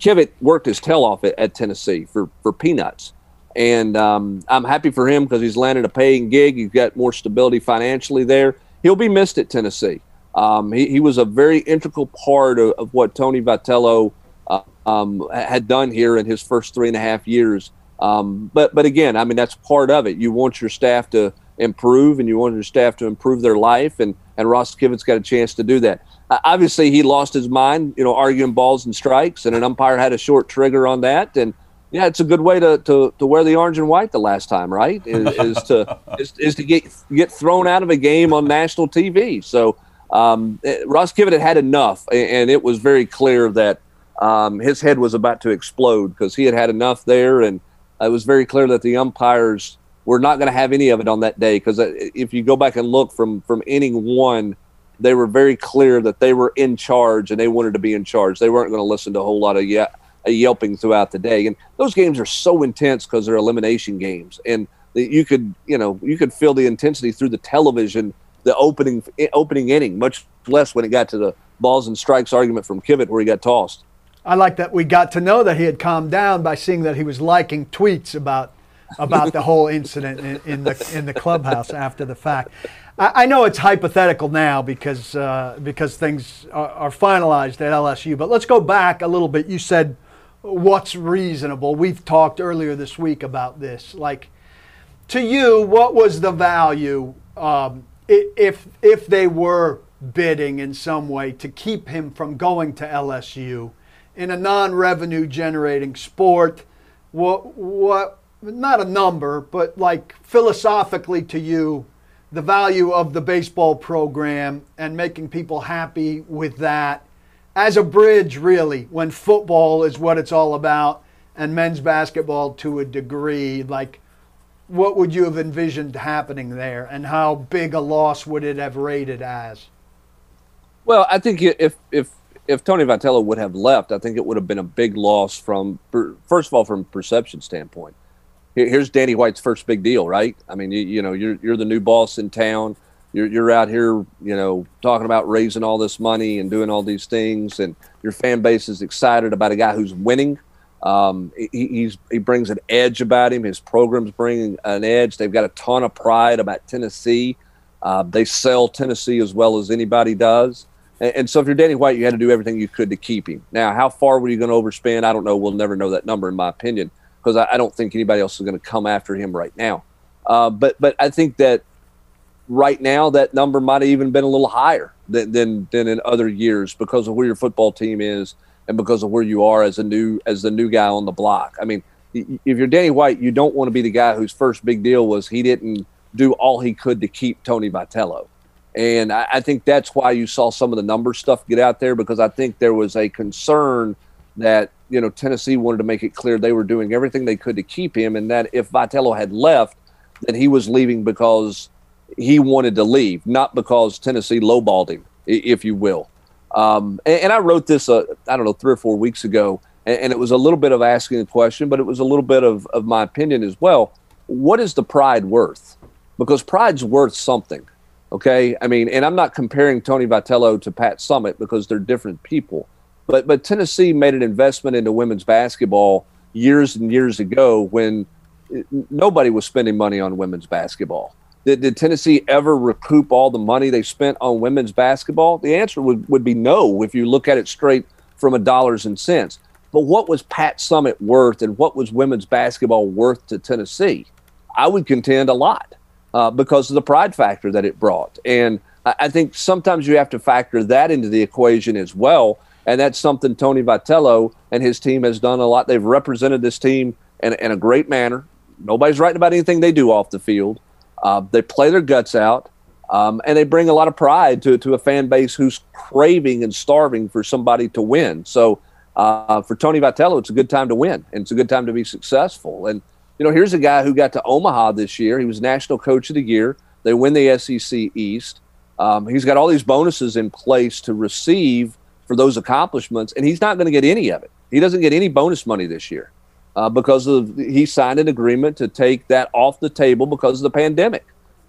Kivett worked his tail off at, at Tennessee for for peanuts and um, I'm happy for him because he's landed a paying gig. He's got more stability financially there. He'll be missed at Tennessee. Um, he, he, was a very integral part of, of what Tony Vitello uh, um, had done here in his first three and a half years. Um, but but again, I mean that's part of it. You want your staff to improve, and you want your staff to improve their life, and and Ross Kivett's got a chance to do that. Uh, obviously, he lost his mind, you know, arguing balls and strikes, and an umpire had a short trigger on that, and yeah, it's a good way to, to, to wear the orange and white the last time, right? Is, is to is, is, to get get thrown out of a game on national TV. So um, eh, Ross Kivett had had enough, and it was very clear that um, his head was about to explode because he had had enough there, and it was very clear that the umpires were not going to have any of it on that day because uh, if you go back and look from from inning one, they were very clear that they were in charge and they wanted to be in charge. They weren't going to listen to a whole lot of yeah, yelping throughout the day. And those games are so intense because they're elimination games, and you could you know you could feel the intensity through the television. The opening opening inning, much less when it got to the balls and strikes argument from Kivett where he got tossed. I like that we got to know that he had calmed down by seeing that he was liking tweets about about the whole incident in, in, the in the clubhouse after the fact. I, I know it's hypothetical now because uh, because things are, are, finalized at LSU. But let's go back a little bit. You said what's reasonable. We've talked earlier this week about this. Like to you, what was the value um, if if they were bidding in some way to keep him from going to LSU in a non-revenue generating sport? What what not a number, but like philosophically to you, the value of the baseball program and making people happy with that as a bridge, really, when football is what it's all about and men's basketball to a degree. Like, what would you have envisioned happening there and how big a loss would it have rated as? Well, I think if, if, if Tony Vitello would have left, I think it would have been a big loss from, first of all, from perception standpoint here's Danny White's first big deal, right? I mean, you, you know, you're you're the new boss in town. You're you're out here, you know, talking about raising all this money and doing all these things, and your fan base is excited about a guy who's winning. Um, he, he brings an edge about him. His program's bringing an edge. They've got a ton of pride about Tennessee. Uh, they sell Tennessee as well as anybody does. And, and so, if you're Danny White, you had to do everything you could to keep him. Now, how far were you going to overspend? I don't know. We'll never know that number, in my opinion because I, I, don't think anybody else is going to come after him right now. Uh, but but I think that right now that number might have even been a little higher than, than than in other years because of where your football team is and because of where you are as a new as the new guy on the block. I mean, if you're Danny White, you don't want to be the guy whose first big deal was he didn't do all he could to keep Tony Vitello. And I, I think that's why you saw some of the number stuff get out there because I think there was a concern that you know Tennessee wanted to make it clear they were doing everything they could to keep him, and that if Vitello had left, that he was leaving because he wanted to leave, not because Tennessee lowballed him, if you will. Um, and, and, I wrote this, uh, I don't know, three or four weeks ago, and, and, it was a little bit of asking a question, but it was a little bit of, of my opinion as well. What is the pride worth? Because pride's worth something. Okay, I mean, and I'm not comparing Tony Vitello to Pat Summitt because they're different people. But but Tennessee made an investment into women's basketball years and years ago when nobody was spending money on women's basketball. Did, did Tennessee ever recoup all the money they spent on women's basketball? The answer would, would be no if you look at it straight from a dollars and cents. But what was Pat Summitt worth and what was women's basketball worth to Tennessee? I would contend a lot uh, because of the pride factor that it brought. And I, I think sometimes you have to factor that into the equation as well and that's something Tony Vitello and his team has done a lot. They've represented this team in, in a great manner. Nobody's writing about anything they do off the field. Uh, they play their guts out, um, and they bring a lot of pride to, to a fan base who's craving and starving for somebody to win. So uh, for Tony Vitello, it's a good time to win, and it's a good time to be successful. And you know, here's a guy who got to Omaha this year. He was National Coach of the Year. They win the SEC East. Um, he's got all these bonuses in place to receive for those accomplishments, and he's not going to get any of it. He doesn't get any bonus money this year uh, because of he signed an agreement to take that off the table because of the pandemic,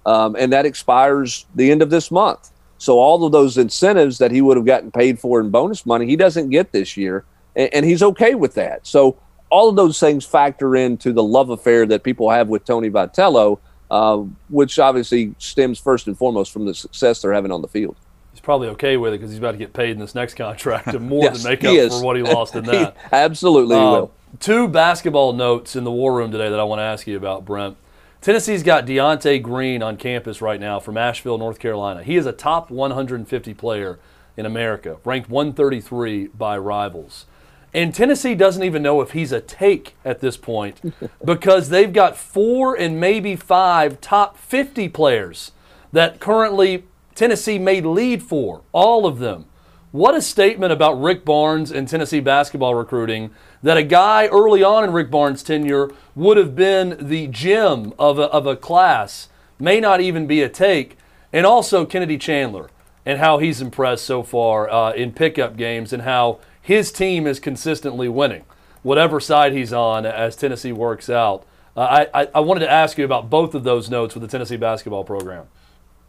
um, and that expires the end of this month. So all of those incentives that he would have gotten paid for in bonus money, he doesn't get this year, and, and he's okay with that. So all of those things factor into the love affair that people have with Tony Vitello, uh, which obviously stems first and foremost from the success they're having on the field probably okay with it because he's about to get paid in this next contract and more yes, than make up for what he lost in that. absolutely, uh, will. Two basketball notes in the war room today that I want to ask you about, Brent. Tennessee's got De'Ante Green on campus right now from Asheville, North Carolina. He is a top 150 player in America, ranked 133 by rivals. And Tennessee doesn't even know if he's a take at this point because they've got four and maybe five top 50 players that currently Tennessee may lead for, all of them. What a statement about Rick Barnes and Tennessee basketball recruiting that a guy early on in Rick Barnes' tenure would have been the gem of a, of a class, may not even be a take, and also Kennedy Chandler and how he's impressed so far uh, in pickup games and how his team is consistently winning, whatever side he's on as Tennessee works out. Uh, I, I wanted to ask you about both of those notes with the Tennessee basketball program.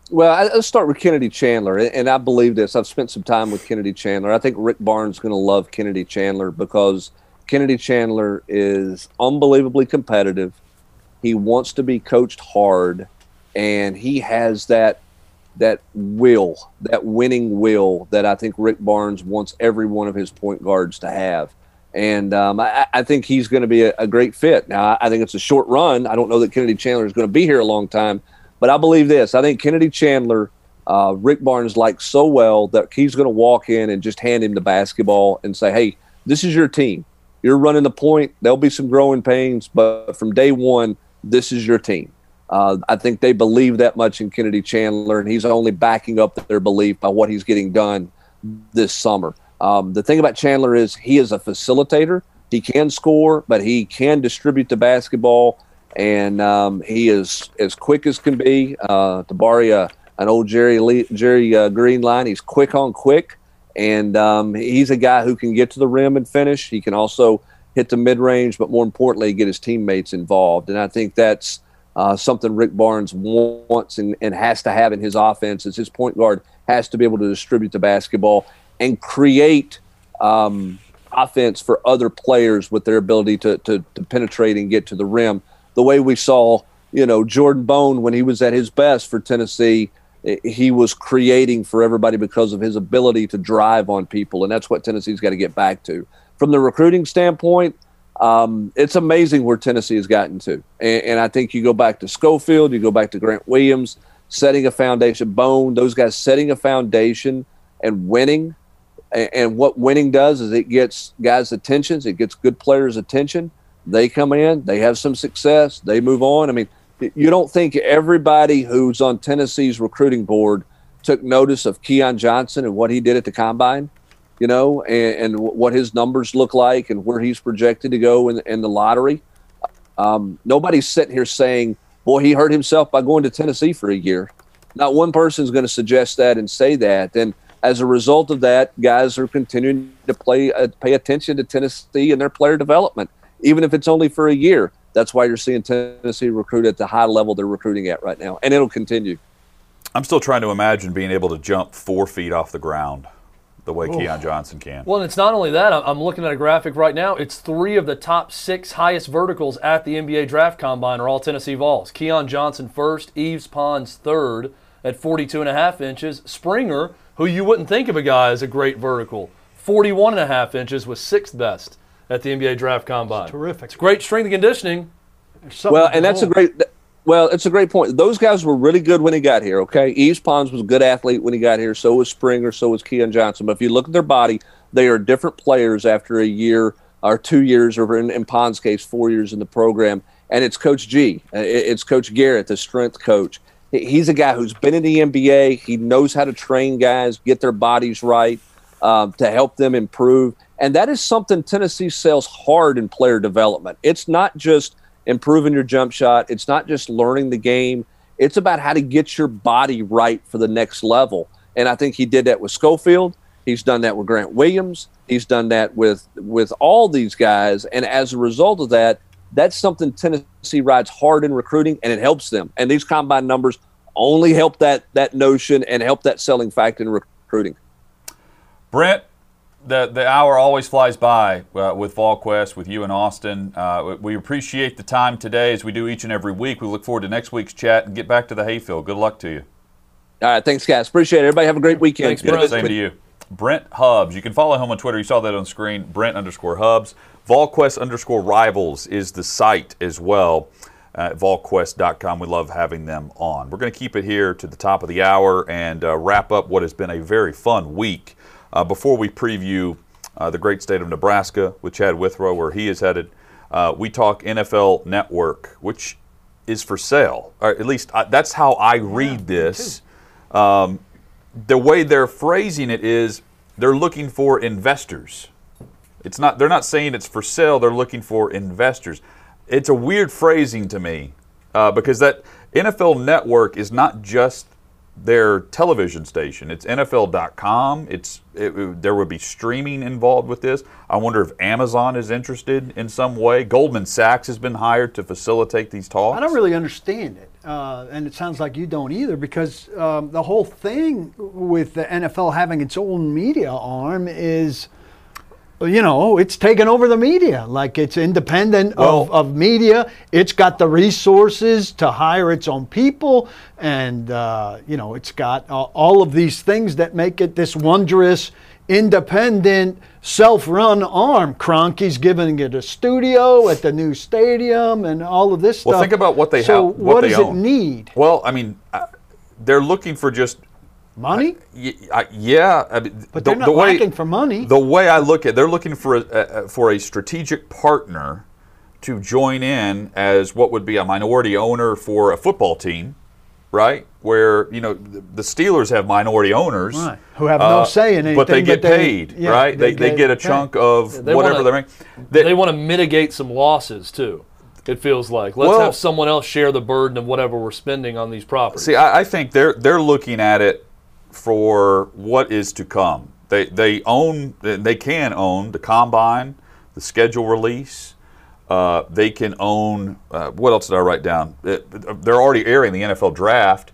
Well, let's start with Kennedy Chandler, and I believe this. I've spent some time with Kennedy Chandler. I think Rick Barnes is going to love Kennedy Chandler because Kennedy Chandler is unbelievably competitive. He wants to be coached hard, and he has that that will, that winning will that I think Rick Barnes wants every one of his point guards to have. And um, I, I, think he's going to be a, a, great fit. Now, I think it's a short run. I don't know that Kennedy Chandler is going to be here a long time, but I believe this. I think Kennedy Chandler, uh, Rick Barnes likes so well that he's going to walk in and just hand him the basketball and say, hey, this is your team. You're running the point. There'll be some growing pains, but from day one, this is your team. Uh, I think they believe that much in Kennedy Chandler, and he's only backing up their belief by what he's getting done this summer. Um, the thing about Chandler is he is a facilitator. He can score, but he can distribute the basketball and um, he is as quick as can be. Uh, to borrow an old Jerry Lee, Jerry uh, Green line, he's quick on quick, and um, he's a guy who can get to the rim and finish. He can also hit the mid range, but more importantly, get his teammates involved. And I think that's uh, something Rick Barnes wants and, and has to have in his offense. Is his point guard has to be able to distribute the basketball and create. Um, offense for other players with their ability to, to, to penetrate and get to the rim the way we saw, you know, Jordan Bone when he was at his best for Tennessee, he was creating for everybody because of his ability to drive on people, and that's what Tennessee's got to get back to. From the recruiting standpoint, um, it's amazing where Tennessee has gotten to, and, and, I think you go back to Schofield, you go back to Grant Williams, setting a foundation, Bone, those guys setting a foundation and winning. And, and what winning does is it gets guys' attentions, it gets good players' attention they come in, they have some success, they move on. I mean, you don't think everybody who's on Tennessee's recruiting board took notice of Keon Johnson and what he did at the combine, you know, and, and what his numbers look like and where he's projected to go in, in the lottery. Um, nobody's sitting here saying, boy, he hurt himself by going to Tennessee for a year. Not one person is going to suggest that and say that. And as a result of that, guys are continuing to play, uh, pay attention to Tennessee and their player development even if it's only for a year. That's why you're seeing Tennessee recruit at the high level they're recruiting at right now, and it'll continue. I'm still trying to imagine being able to jump four feet off the ground the way Oof. Keon Johnson can. Well, it's not only that. I'm looking at a graphic right now. It's three of the top six highest verticals at the NBA Draft Combine are all Tennessee Vols. Keon Johnson first, Yves Pons third at 42 and a half inches. Springer, who you wouldn't think of a guy as a great vertical, 41 and a half inches was sixth best at the NBA Draft Combine. It's terrific. It's great strength and conditioning. Well, and that's a great. Well, it's a great point. Those guys were really good when he got here. Okay, Yves Pons was a good athlete when he got here. So was Springer. So was Keon Johnson. But if you look at their body, they are different players after a year or two years, or in, in Pons' case, four years in the program. And it's Coach G. Uh, it's Coach Garrett, the strength coach. He's a guy who's been in the NBA. He knows how to train guys, get their bodies right, um, to help them improve. And that is something Tennessee sells hard in player development. It's not just improving your jump shot, it's not just learning the game. It's about how to get your body right for the next level. And I think he did that with Schofield. He's done that with Grant Williams. He's done that with with all these guys. And as a result of that, that's something Tennessee rides hard in recruiting, and it helps them. And these combine numbers only help that that notion and help that selling fact in recruiting. Brent, the the hour always flies by uh, with VolQuest, with you and Austin. Uh, we appreciate the time today, as we do each and every week. We look forward to next week's chat and get back to the hayfield. Good luck to you. All right, thanks, guys. Appreciate it. Everybody have a great weekend. Thanks, Brent. Same to you. Brent Hubbs. You can follow him on Twitter. You saw that on screen. Brent underscore Hubbs. VolQuest underscore Rivals is the site as well. Uh, VolQuest.com. We love having them on. We're going to keep it here to the top of the hour and uh, wrap up what has been a very fun week uh, before we preview uh, the great state of Nebraska with Chad Withrow, where he is headed, uh, we talk NFL Network, which is for sale. Or at least I, that's how I read yeah, this. Um, the way they're phrasing it is they're looking for investors. It's not. They're not saying it's for sale. They're looking for investors. It's a weird phrasing to me uh, because that NFL Network is not just their television station. It's NFL.com. It's it, it- there would be streaming involved with this. I wonder if Amazon is interested in some way. Goldman Sachs has been hired to facilitate these talks. I don't really understand it, uh, and it sounds like you don't either, because um, the whole thing with the NFL having its own media arm is, you know, it's taken over the media. Like it's independent of, Well- of media. It's got the resources to hire its own people, and uh, you know, it's got uh, all of these things that make it this wondrous, independent, self-run arm. Kroenke's giving it a studio at the new stadium, and all of this Well, stuff. think about what they so have. What, what they does own. it need? Well, I mean, uh, they're looking for just Money? y- I- yeah. I mean, But the, they're not the way, lacking for money. The way I look at, it, they're looking for a, a, for a strategic partner to join in as what would be a minority owner for a football team, right? Where you know the the Steelers have minority owners uh, Right, who have no say in anything, but they get but they- paid, yeah, right? they They, they get get a paid. chunk of They whatever wanna- they make. They- They want to mitigate some losses too. It feels like let's Well- have someone else share the burden of whatever we're spending on these properties. See, I, I think they're they're looking at it for what is to come. They they own they can own the combine, the schedule release. Uh, they can own uh, what else did I write down? Uh, they're already airing the NFL draft,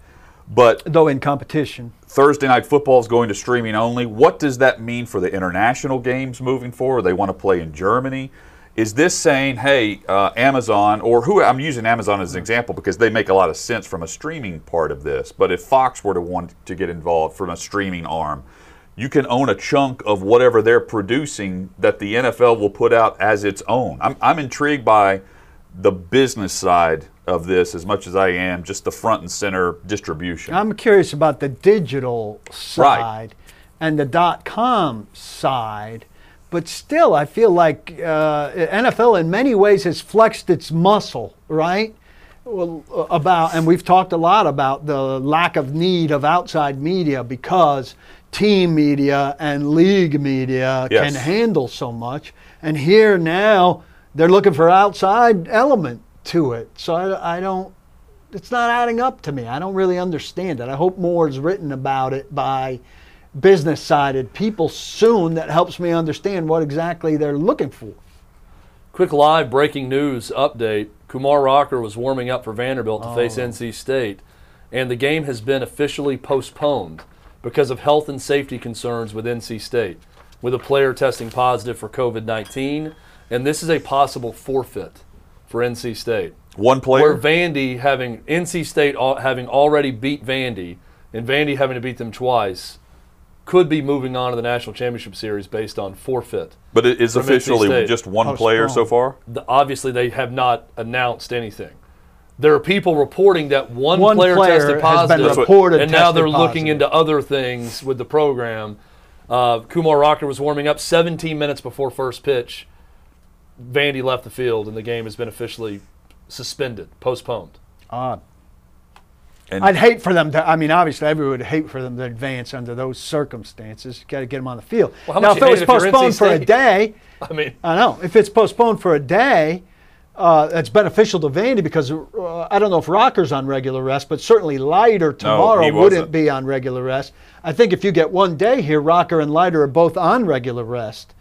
but Though in competition. Thursday night football is going to streaming only. What does that mean for the international games moving forward? They want to play in Germany. Is this saying, hey, uh, Amazon, or who I'm using Amazon as an example because they make a lot of sense from a streaming part of this. But if Fox were to want to get involved from a streaming arm, you can own a chunk of whatever they're producing that the NFL will put out as its own. I'm, I'm intrigued by the business side of this as much as I am just the front and center distribution. I'm curious about the digital side and the dot com side. But still, I feel like uh, NFL in many ways has flexed its muscle, right? Well, uh, about, and we've talked a lot about the lack of need of outside media because team media and league media Yes. can handle so much. And here now, they're looking for outside element to it. So I, I don't, it's not adding up to me. I don't really understand it. I hope more is written about it by business sided people soon that helps me understand what exactly they're looking for. Quick live breaking news update. Kumar Rocker was warming up for Vanderbilt to face Oh. NC State, and the game has been officially postponed because of health and safety concerns with NC State, with a player testing positive for COVID 19. And this is a possible forfeit for NC State. One player? Where. Vandy having NC State having already beat Vandy and Vandy having to beat them twice could be moving on to the national championship series based on forfeit. But it is officially just one player so far. The, obviously, they have not announced anything. There are people reporting that one, One player, player tested has positive, been reported and now they're tested looking into other things with the program. Uh, Kumar Rocker was warming up 17 minutes before first pitch. Vandy left the field, and the game has been officially suspended, postponed. Odd. And I'd hate for them to. I mean, obviously, everyone would hate for them to advance under those circumstances. You got to get them on the field. Well, how now, if it was hate it if you're NC postponed for a day, I mean, I know. If it's postponed for a day, uh, that's beneficial to Vandy because uh, I don't know if Rocker's on regular rest, but certainly Leiter tomorrow he wouldn't be on regular rest. I think if you get one day here, Rocker and Leiter are both on regular rest,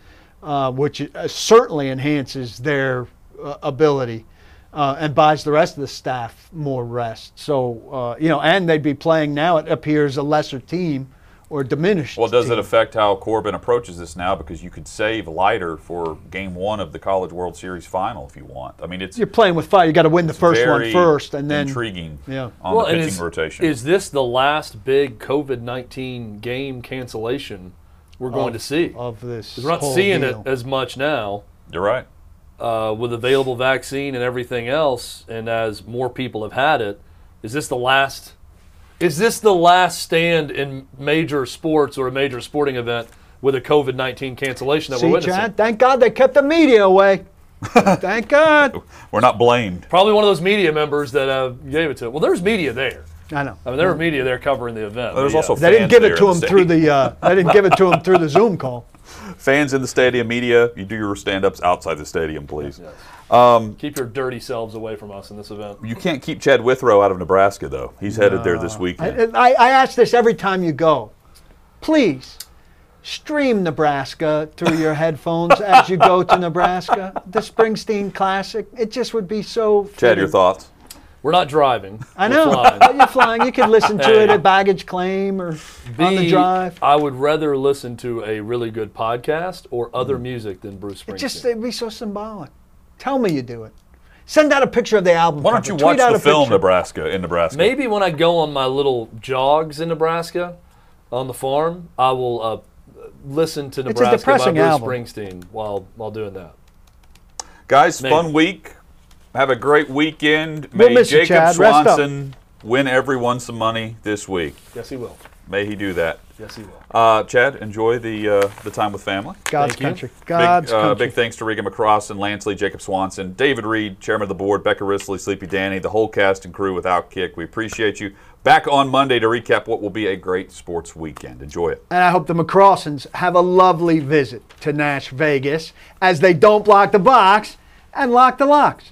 uh, which uh, certainly enhances their uh, ability. Uh, and buys the rest of the staff more rest. So, uh, you know, and they'd be playing now, it appears, a lesser team or diminished. well, does team. it affect how Corbin approaches this now? Because you could save Leiter for Game One of the College World Series final if you want. I mean, it's You're playing with fire. You got to win the first one first and then intriguing. Yeah. on well, the and pitching is, rotation. is this the last big COVID 19 game cancellation we're going to see? of this. We're not whole seeing deal. it as much now. You're right. Uh, with available vaccine and everything else, and as more people have had it, is this the last? Is this the last stand in major sports or a major sporting event with a COVID nineteen cancellation that See, we're witnessing? Chad, thank God they kept the media away. thank God. We're not blamed. Probably one of those media members that uh, gave it to. Well, there's media there. I know. I mean, there were media there covering the event. There's but also They didn't give it to him the through the. Uh, they didn't give it to him through the Zoom call. Fans in the stadium, media. You do your stand-ups outside the stadium, please. Um, keep your dirty selves away from us in this event. You can't keep Chad Withrow out of Nebraska, though. He's headed there this weekend. I, I ask this every time you go. Please stream Nebraska through your headphones as you go to Nebraska. The Springsteen Classic. It just would be so. Chad, your thoughts? We're not driving. I We're know. flying. You're flying. You could listen to Hey. it at baggage claim or on the drive. I would rather listen to a really good podcast or other music than Bruce Springsteen. It just it'd be so symbolic. Tell me you do it. Send out a picture of the album. Why don't cover. you Tweet watch out the a film picture. Nebraska in Nebraska? Maybe when I go on my little jogs in Nebraska on the farm, I will uh, listen to Nebraska by Bruce album. Springsteen while while doing that. Guys, Maybe. fun week. Have a great weekend. We'll May you, Jacob Chad. Swanson win everyone some money this week. Yes, he will. May he do that. Yes, he will. Uh, Chad, enjoy the uh, the time with family. God's Thank you. country. God's big, uh, country. big thanks to Regan McCross and Lance Lee, Jacob Swanson, David Reed, chairman of the board, Becca Risley, Sleepy Danny, the whole cast and crew with kick. We appreciate you. Back on Monday to recap what will be a great sports weekend. Enjoy it. And I hope the McCrossans have a lovely visit to Nash Vegas as they don't block the box and lock the locks.